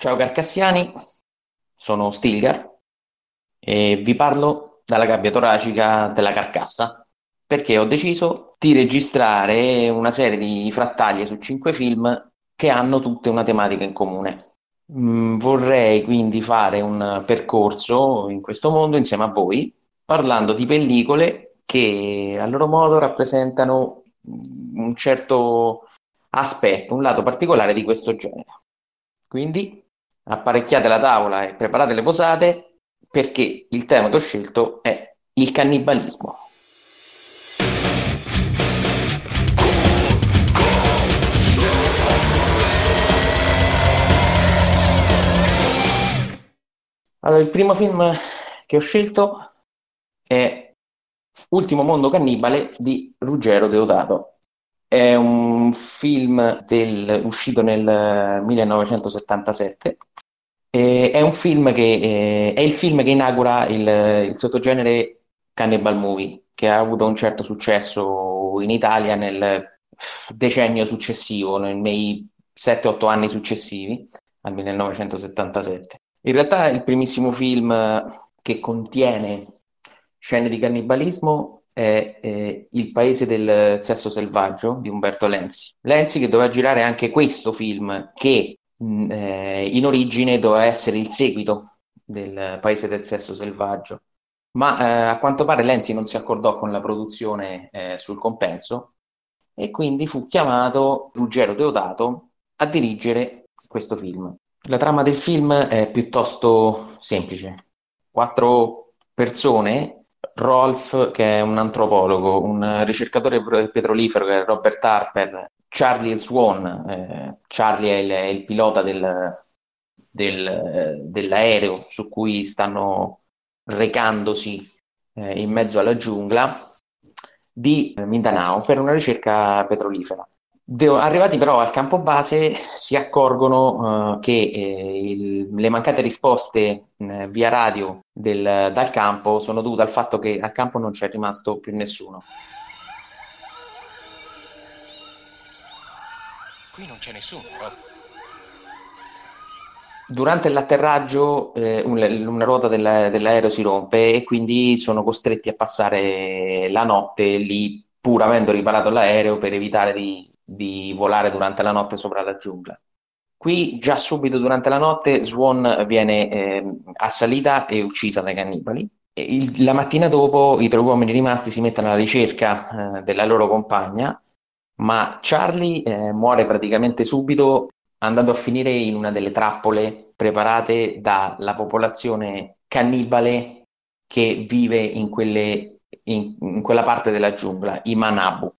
Ciao Carcassiani, sono Stilgar e vi parlo dalla gabbia toracica della carcassa perché ho deciso di registrare una serie di frattaglie su cinque film che hanno tutte una tematica in comune. Mm, vorrei quindi fare un percorso in questo mondo insieme a voi, parlando di pellicole che a loro modo rappresentano un certo aspetto, un lato particolare di questo genere. Quindi apparecchiate la tavola e preparate le posate perché il tema che ho scelto è il cannibalismo. Allora, il primo film che ho scelto è Ultimo mondo cannibale di Ruggero Deodato. È un film del, uscito nel 1977. E è un film che eh, è il film che inaugura il, il sottogenere cannibal movie, che ha avuto un certo successo in Italia nel decennio successivo, nei 7-8 anni successivi al 1977. In realtà il primissimo film che contiene scene di cannibalismo è eh, Il paese del sesso selvaggio di Umberto Lenzi. Lenzi che doveva girare anche questo film che mh, eh, in origine doveva essere il seguito del paese del sesso selvaggio, ma eh, a quanto pare Lenzi non si accordò con la produzione eh, sul compenso e quindi fu chiamato Ruggero Deodato a dirigere questo film. La trama del film è piuttosto semplice. Quattro persone Rolf, che è un antropologo, un ricercatore petrolifero che è Robert Harper, Charlie Swan, eh, Charlie è il, è il pilota del, del, dell'aereo su cui stanno recandosi eh, in mezzo alla giungla di Mindanao per una ricerca petrolifera. Arrivati però al campo base si accorgono uh, che eh, il, le mancate risposte eh, via radio del, dal campo sono dovute al fatto che al campo non c'è rimasto più nessuno. Qui non c'è nessuno. Durante l'atterraggio eh, un, una ruota della, dell'aereo si rompe e quindi sono costretti a passare la notte lì pur avendo riparato l'aereo per evitare di di volare durante la notte sopra la giungla. Qui già subito durante la notte Swan viene eh, assalita e uccisa dai cannibali. Il, la mattina dopo i tre uomini rimasti si mettono alla ricerca eh, della loro compagna, ma Charlie eh, muore praticamente subito andando a finire in una delle trappole preparate dalla popolazione cannibale che vive in, quelle, in, in quella parte della giungla, i Manabu.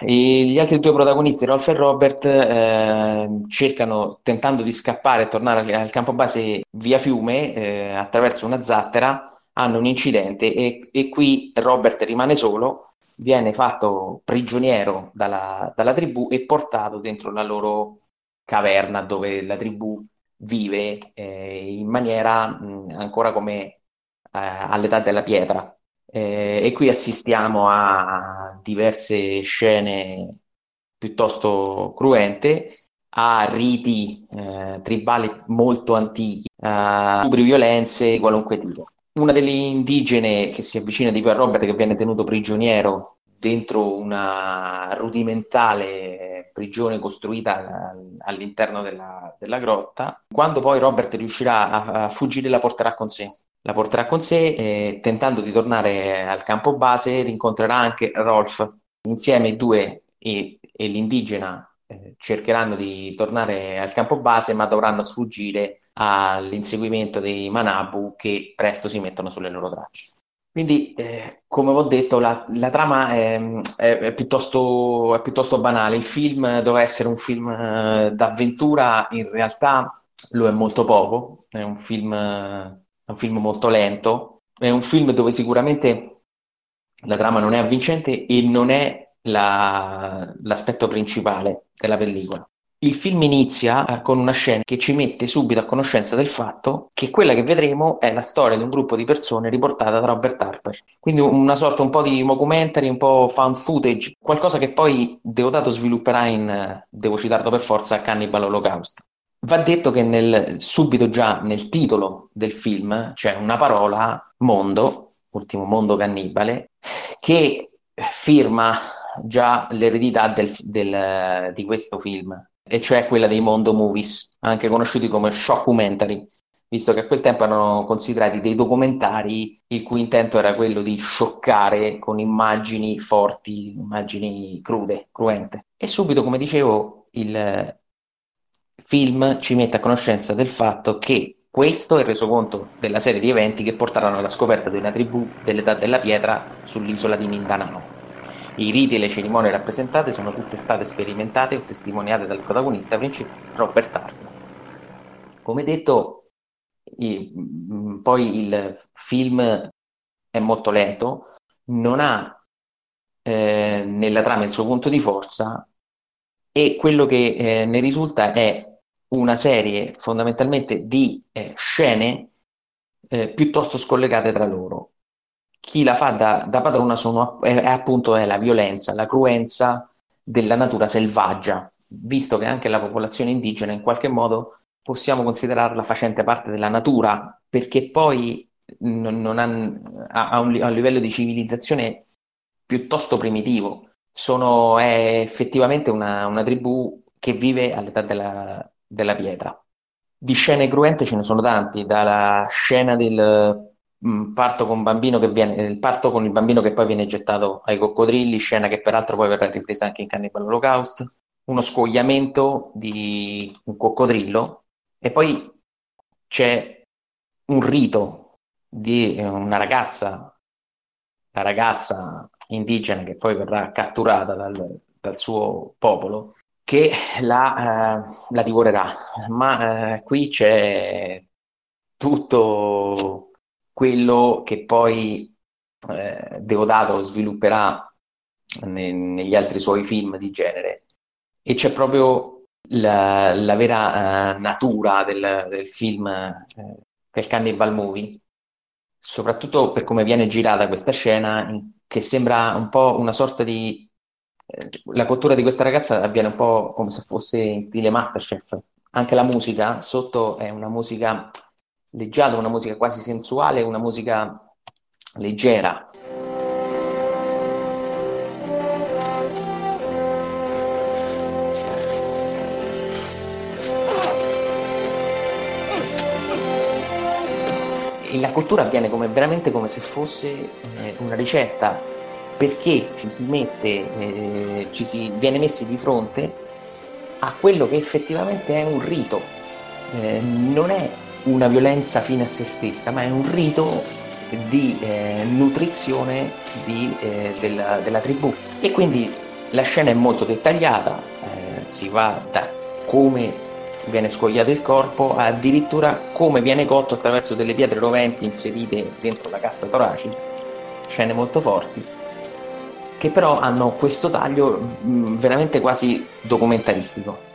E gli altri due protagonisti, Rolf e Robert, eh, cercano, tentando di scappare e tornare al, campo base via fiume eh, attraverso una zattera, hanno un incidente e, e, qui Robert rimane solo, viene fatto prigioniero dalla, dalla tribù e portato dentro la loro caverna dove la tribù vive eh, in maniera mh, ancora come eh, all'età della pietra. Eh, e qui assistiamo a diverse scene piuttosto cruente, a riti eh, tribali molto antichi, a stupri, violenze di qualunque tipo. Una delle indigene che si avvicina di a Robert, che viene tenuto prigioniero dentro una rudimentale prigione costruita all'interno della, della grotta, quando poi Robert riuscirà a, a fuggire la porterà con sé la porterà con sé e tentando di tornare al campo base rincontrerà anche Rolf insieme i due e, e l'indigena eh, cercheranno di tornare al campo base, ma dovranno sfuggire all'inseguimento dei Manabu che presto si mettono sulle loro tracce. Quindi, eh, come ho detto, la, la trama è, è, è, piuttosto, è, piuttosto, banale. Il film doveva essere un film eh, d'avventura, in realtà lo è molto poco, è un film, un film molto lento, è un film dove sicuramente la trama non è avvincente e non è la, l'aspetto principale della pellicola. Il film inizia eh, con una scena che ci mette subito a conoscenza del fatto che quella che vedremo è la storia di un gruppo di persone riportata da Robert Harper. Quindi una sorta un po' di documentary, un po' found footage, qualcosa che poi Deodato svilupperà in, eh, devo citarlo per forza, Cannibal Holocaust. Va detto che nel, subito già nel titolo del film c'è una parola, mondo, ultimo mondo cannibale, che firma già l'eredità del, del, di questo film e cioè quella dei Mondo Movies, anche conosciuti come shockumentary, visto che a quel tempo erano considerati dei documentari il cui intento era quello di scioccare con immagini forti, immagini crude, cruente. E subito, come dicevo, il film ci mette a conoscenza del fatto che questo è il resoconto della serie di eventi che portarono alla scoperta di una tribù dell'età della pietra sull'isola di Mindanao. I riti e le cerimonie rappresentate sono tutte state sperimentate o testimoniate dal protagonista principale Robert Hartman. Come detto, mm, poi il film è molto lento, non ha eh, nella trama il suo punto di forza e quello che eh, ne risulta è una serie fondamentalmente di eh, scene eh, piuttosto scollegate tra loro chi la fa da, da padrona sono, è, è, appunto è la violenza, la cruenza della natura selvaggia, visto che anche la popolazione indigena in qualche modo possiamo considerarla facente parte della natura, perché poi non, non ha, ha, un, ha, un, livello di civilizzazione piuttosto primitivo. Sono, è effettivamente una, una tribù che vive all'età della, della pietra. Di scene cruente ce ne sono tanti, dalla scena del Mm, parto con, viene, parto con il bambino che poi viene gettato ai coccodrilli, scena che peraltro poi verrà ripresa anche in Cannibal Holocaust, uno scogliamento di un coccodrillo e poi c'è un rito di una ragazza, la ragazza indigena che poi verrà catturata dal, dal suo popolo, che la, eh, la divorerà. Ma eh, qui c'è tutto quello che poi eh, Deodato svilupperà ne, negli altri suoi film di genere. E c'è proprio la, la vera uh, natura del, del film, eh, il Cannibal Movie, soprattutto per come viene girata questa scena, che sembra un po' una sorta di... Eh, la cottura di questa ragazza avviene un po' come se fosse in stile Masterchef. Anche la musica sotto è una musica leggiato, una musica quasi sensuale, una musica leggera. E la cottura avviene come, veramente come se fosse eh, una ricetta, perché ci si mette, eh, ci si viene messi di fronte a quello che effettivamente è un rito. Eh, non è una violenza fine a se stessa, ma è un rito di eh, nutrizione di, eh, della, della, tribù. E quindi la scena è molto dettagliata, eh, si va da come viene scogliato il corpo addirittura come viene cotto attraverso delle pietre roventi inserite dentro la cassa toracica, scene molto forti, che però hanno questo taglio mh, veramente quasi documentaristico.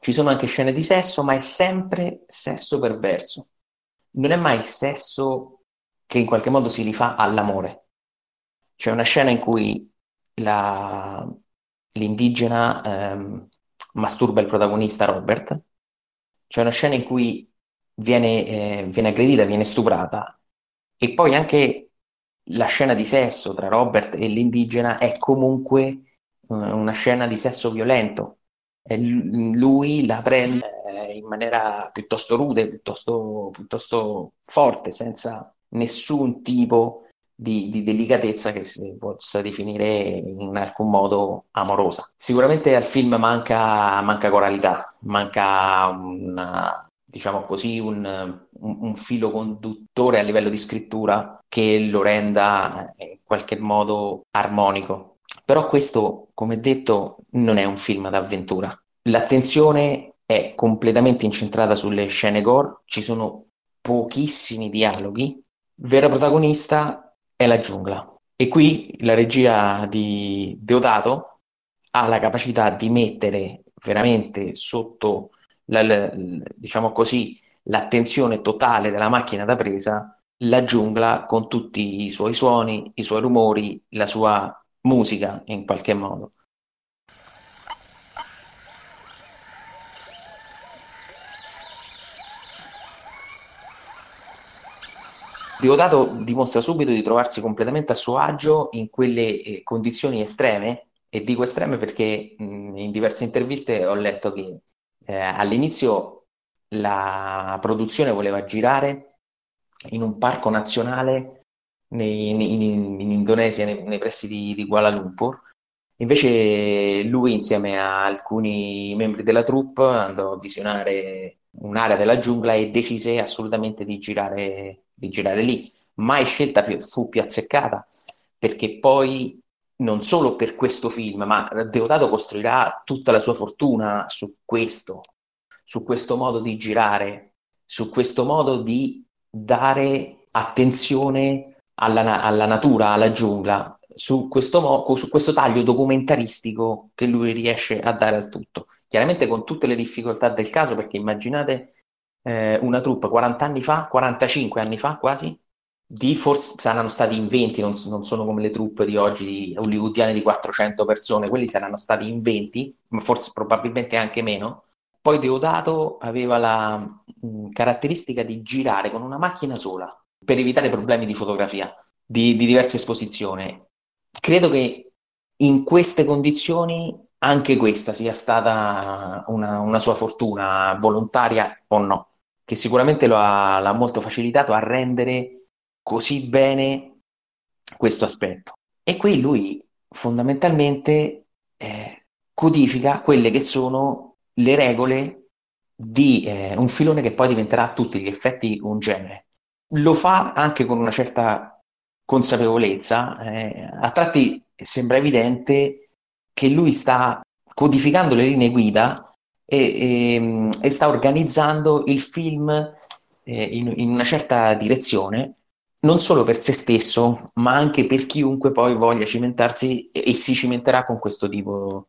Ci sono anche scene di sesso, ma è sempre sesso perverso. Non è mai sesso che in qualche modo si rifà all'amore. C'è una scena in cui la, l'indigena ehm, masturba il protagonista Robert. C'è una scena in cui viene, eh, viene aggredita, viene stuprata. E poi anche la scena di sesso tra Robert e l'indigena è comunque eh, una scena di sesso violento lui la prende in maniera piuttosto rude, piuttosto, piuttosto forte, senza nessun tipo di, di, delicatezza che si possa definire in alcun modo amorosa. Sicuramente al film manca, manca coralità, manca una, diciamo così, un, un, un, filo conduttore a livello di scrittura che lo renda in qualche modo armonico. Però questo, come detto, non è un film d'avventura. L'attenzione è completamente incentrata sulle scene gore, ci sono pochissimi dialoghi, vera protagonista è la giungla. E qui la regia di Deodato ha la capacità di mettere veramente sotto, la, la, diciamo così, l'attenzione totale della macchina da presa la giungla con tutti i suoi suoni, i suoi rumori, la sua musica in qualche modo. Diodato dimostra subito di trovarsi completamente a suo agio in quelle eh, condizioni estreme, e dico estreme perché in diverse interviste ho letto che eh, all'inizio la produzione voleva girare in un parco nazionale nei, in, in, in, Indonesia, nei, nei pressi di, di, Kuala Lumpur. Invece lui insieme a alcuni membri della troupe andò a visionare un'area della giungla e decise assolutamente di girare di girare lì. Mai scelta fu più azzeccata perché poi non solo per questo film, ma Deodato costruirà tutta la sua fortuna su questo, su questo modo di girare, su questo modo di dare attenzione alla, alla natura, alla giungla, su questo, mo- su questo taglio documentaristico che lui riesce a dare al tutto. Chiaramente con tutte le difficoltà del caso, perché immaginate eh, una troupe 40 anni fa, 45 anni fa quasi, di forse saranno stati in 20, non, non sono come le troupe di oggi di hollywoodiane di 400 persone, quelli saranno stati in 20, ma forse probabilmente anche meno. Poi Deodato aveva la mh, caratteristica di girare con una macchina sola per evitare problemi di fotografia, di, di diversa esposizione. Credo che in queste condizioni anche questa sia stata una, una sua fortuna volontaria o no che sicuramente lo ha, l'ha molto facilitato a rendere così bene questo aspetto. E qui lui fondamentalmente eh, codifica quelle che sono le regole di eh, un filone che poi diventerà a tutti gli effetti un genere. Lo fa anche con una certa consapevolezza, eh, a tratti sembra evidente che lui sta codificando le linee guida e, e, e sta organizzando il film eh, in, in, una certa direzione, non solo per se stesso, ma anche per chiunque poi voglia cimentarsi e, e si cimenterà con questo tipo,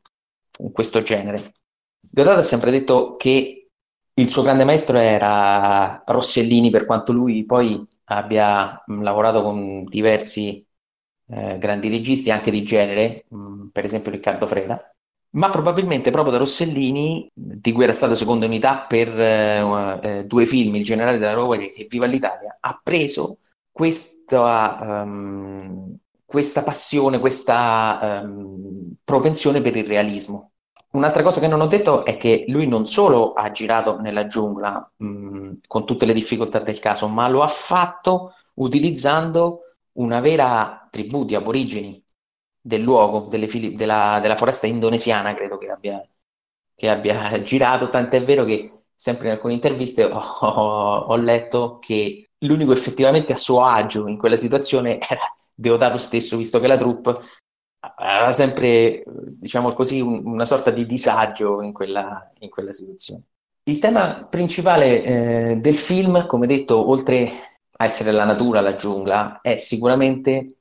con questo genere. Deodato ha sempre detto che il suo grande maestro era Rossellini, per quanto lui poi abbia lavorato con diversi eh, grandi registi anche di genere, mh, per esempio Riccardo Freda ma probabilmente proprio da Rossellini, di cui era stata seconda unità per eh, eh, due film, Il generale della Rovaglia e Viva l'Italia, ha preso questa, um, questa passione, questa um, propensione per il realismo. Un'altra cosa che non ho detto è che lui non solo ha girato nella giungla mh, mm, con tutte le difficoltà del caso, ma lo ha fatto utilizzando una vera tribù di aborigeni del luogo, fili- della, della, foresta indonesiana, credo che abbia, che abbia girato, tant'è vero che sempre in alcune interviste ho, ho, ho, letto che l'unico effettivamente a suo agio in quella situazione era Deodato stesso, visto che la troupe aveva sempre, diciamo così, un, una sorta di disagio in quella, in quella situazione. Il tema principale eh, del film, come detto, oltre a essere la natura, la giungla, è sicuramente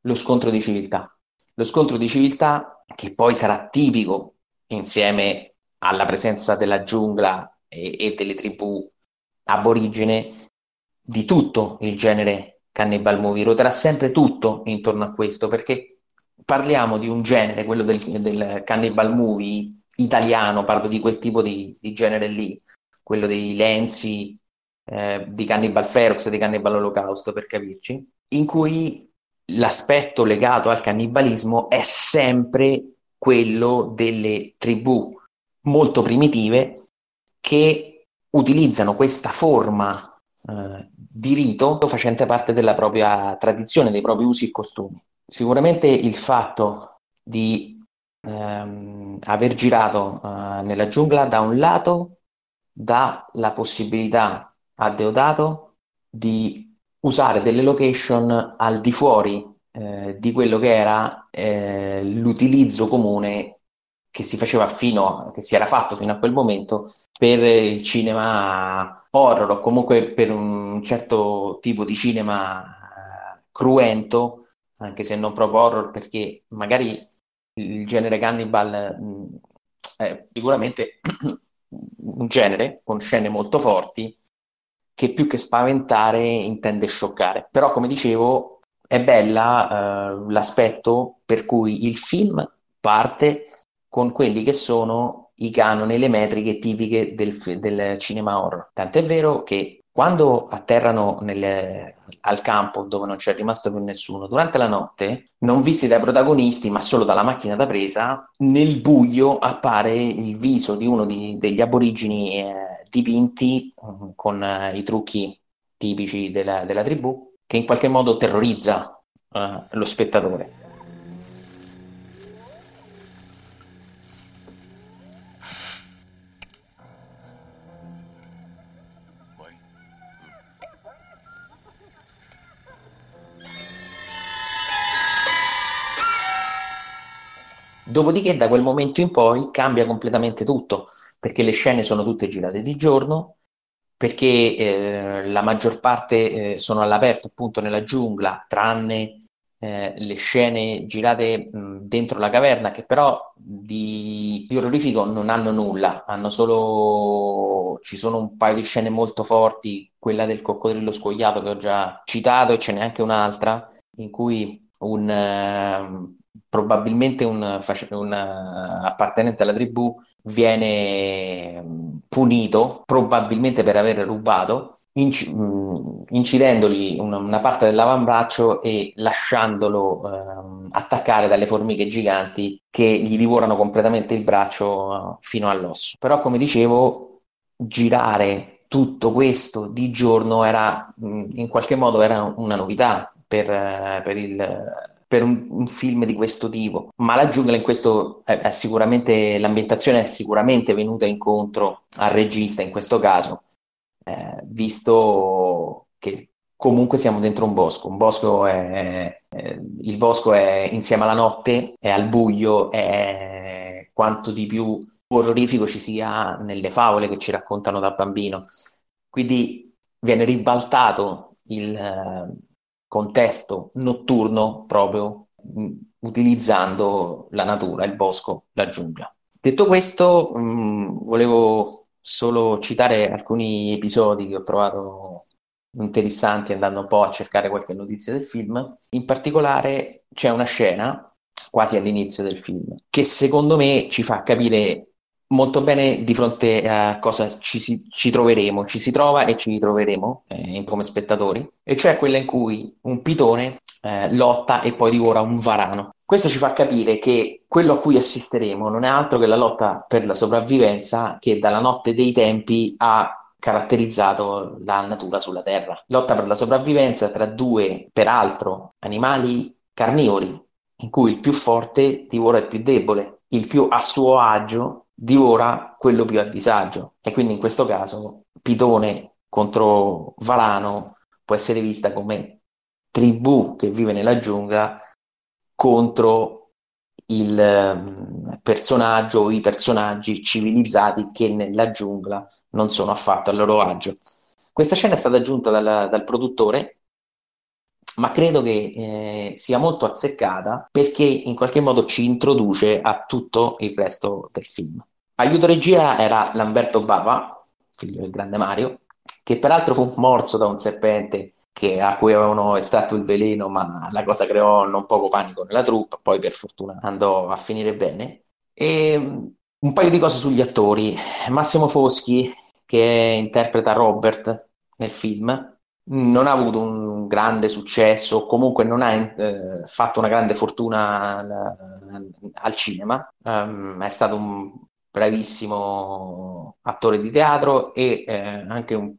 lo scontro di civiltà lo scontro di civiltà, che poi sarà tipico insieme alla presenza della giungla e, e delle tribù aborigene, di tutto il genere cannibal movie, ruoterà sempre tutto intorno a questo, perché parliamo di un genere, quello del, del cannibal movie italiano, parlo di quel tipo di, di genere lì, quello dei Lenzi, eh, di Cannibal Ferox, di Cannibal Holocaust per capirci, in cui l'aspetto legato al cannibalismo è sempre quello delle tribù molto primitive che utilizzano questa forma eh, di rito facente parte della propria tradizione, dei propri usi e costumi. Sicuramente il fatto di ehm, aver girato eh, nella giungla da un lato dà la possibilità a Deodato di usare delle location al di fuori eh, di quello che era eh, l'utilizzo comune che si faceva fino, che si era fatto fino a quel momento per il cinema horror o comunque per un certo tipo di cinema eh, cruento, anche se non proprio horror, perché magari il genere cannibal mh, è sicuramente un genere con scene molto forti che più che spaventare intende scioccare. Però, come dicevo, è bella eh, l'aspetto per cui il film parte con quelli che sono i canoni le metriche tipiche del, del cinema horror. Tant'è vero che quando atterrano nelle, al campo dove non c'è rimasto più nessuno, durante la notte, non visti dai protagonisti ma solo dalla macchina da presa, nel buio appare il viso di uno di, degli aborigini eh, dipinti um, con eh, i trucchi tipici della, della, tribù, che in qualche modo terrorizza eh, lo spettatore. Dopodiché da quel momento in poi cambia completamente tutto, perché le scene sono tutte girate di giorno, perché eh, la maggior parte eh, sono all'aperto appunto nella giungla, tranne eh, le scene girate mh, dentro la caverna, che però di, di orrorifico non hanno nulla, hanno solo ci sono un paio di scene molto forti, quella del coccodrillo scoiato che ho già citato, e ce n'è anche un'altra in cui un ehm, probabilmente un, un appartenente alla tribù viene mm, punito, probabilmente per aver rubato, inc- mm, incidendogli una, una, parte dell'avambraccio e lasciandolo eh, attaccare dalle formiche giganti che gli divorano completamente il braccio eh, fino all'osso. Però, come dicevo, girare tutto questo di giorno era mm, in qualche modo era una novità per, eh, per il per un, un, film di questo tipo. Ma la giungla in questo è, è sicuramente l'ambientazione è sicuramente venuta incontro al regista in questo caso, eh, visto che comunque siamo dentro un bosco. Un bosco è, è, il bosco è insieme alla notte, è al buio, è quanto di più orrorifico ci sia nelle favole che ci raccontano da bambino. Quindi viene ribaltato il, contesto notturno proprio mh, utilizzando la natura, il bosco, la giungla. Detto questo, mh, volevo solo citare alcuni episodi che ho trovato interessanti andando un po' a cercare qualche notizia del film. In particolare c'è una scena quasi all'inizio del film che secondo me ci fa capire molto bene di fronte a cosa ci, si, ci troveremo, ci si trova e ci ritroveremo eh, come spettatori, e cioè quella in cui un pitone eh, lotta e poi divora un varano. Questo ci fa capire che quello a cui assisteremo non è altro che la lotta per la sopravvivenza che dalla notte dei tempi ha caratterizzato la natura sulla Terra. Lotta per la sopravvivenza tra due, peraltro, animali carnivori, in cui il più forte divora il più debole, il più a suo agio divora quello più a disagio e quindi in questo caso Pitone contro Varano può essere vista come tribù che vive nella giungla contro il ehm, personaggio o i personaggi civilizzati che nella giungla non sono affatto a loro agio. Questa scena è stata aggiunta dal, dal produttore ma credo che eh, sia molto azzeccata perché in qualche modo ci introduce a tutto il resto del film. Aiuto regia era Lamberto Bava, figlio del grande Mario, che peraltro fu morso da un serpente che, a cui avevano estratto il veleno, ma la cosa creò non poco panico nella troupe, poi per fortuna andò a finire bene. E un paio di cose sugli attori. Massimo Foschi, che interpreta Robert nel film, non ha avuto un grande successo, comunque non ha eh, fatto una grande fortuna al, al cinema. Um, è stato un bravissimo attore di teatro e eh, anche un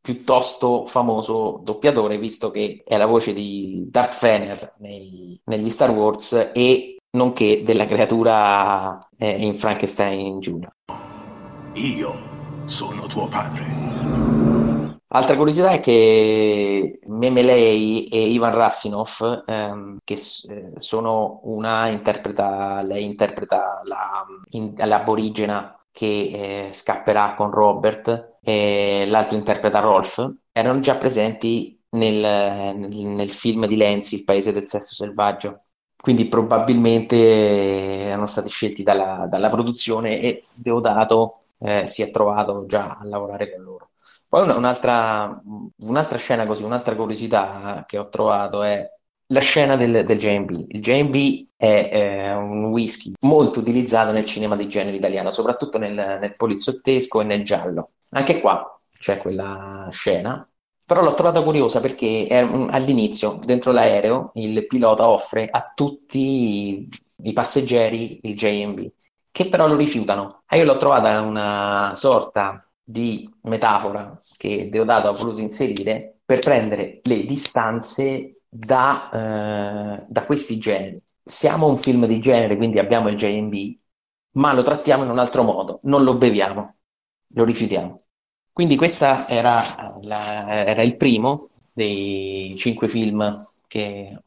piuttosto famoso doppiatore, visto che è la voce di Darth Vader negli Star Wars e nonché della creatura eh, in Frankenstein Jr. Io sono tuo padre. Altra curiosità è che Memelei e Ivan Rassinov, ehm, che eh, sono una interpreta, lei interpreta la, in- l'aborigena che eh, scapperà con Robert e l'altro interpreta Rolf, erano già presenti nel, nel- nel film di Lenzi, Il paese del sesso selvaggio. Quindi probabilmente erano stati scelti dalla, dalla produzione e Deodato eh, si è trovato già a lavorare con loro. Poi una- un'altra, un'altra scena così, un'altra curiosità che ho trovato è la scena del, del J&B. Il J&B è eh, un whisky molto utilizzato nel cinema di genere italiano, soprattutto nel, nel poliziottesco e nel giallo. Anche qua c'è quella scena, però l'ho trovata curiosa perché è all'inizio, dentro l'aereo, il pilota offre a tutti i passeggeri il J&B, che però lo rifiutano. E io l'ho trovata una sorta di metafora che Deodato ha voluto inserire per prendere le distanze da, eh, da questi generi. Siamo un film di genere, quindi abbiamo il J&B, ma lo trattiamo in un altro modo, non lo beviamo, lo rifiutiamo. Quindi questo era, era il primo dei cinque film di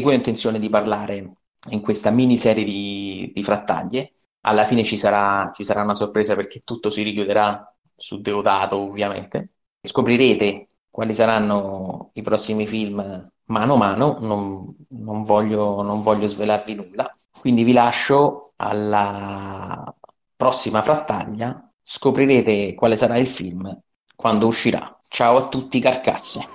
cui ho intenzione di parlare in questa miniserie di, di frattaglie. Alla fine ci sarà, ci sarà una sorpresa perché tutto si richiuderà su Deodato, ovviamente. Scoprirete quali saranno i prossimi film mano a mano, non, non voglio, non voglio svelarvi nulla. Quindi vi lascio alla prossima frattaglia, scoprirete quale sarà il film quando uscirà. Ciao a tutti, carcasse.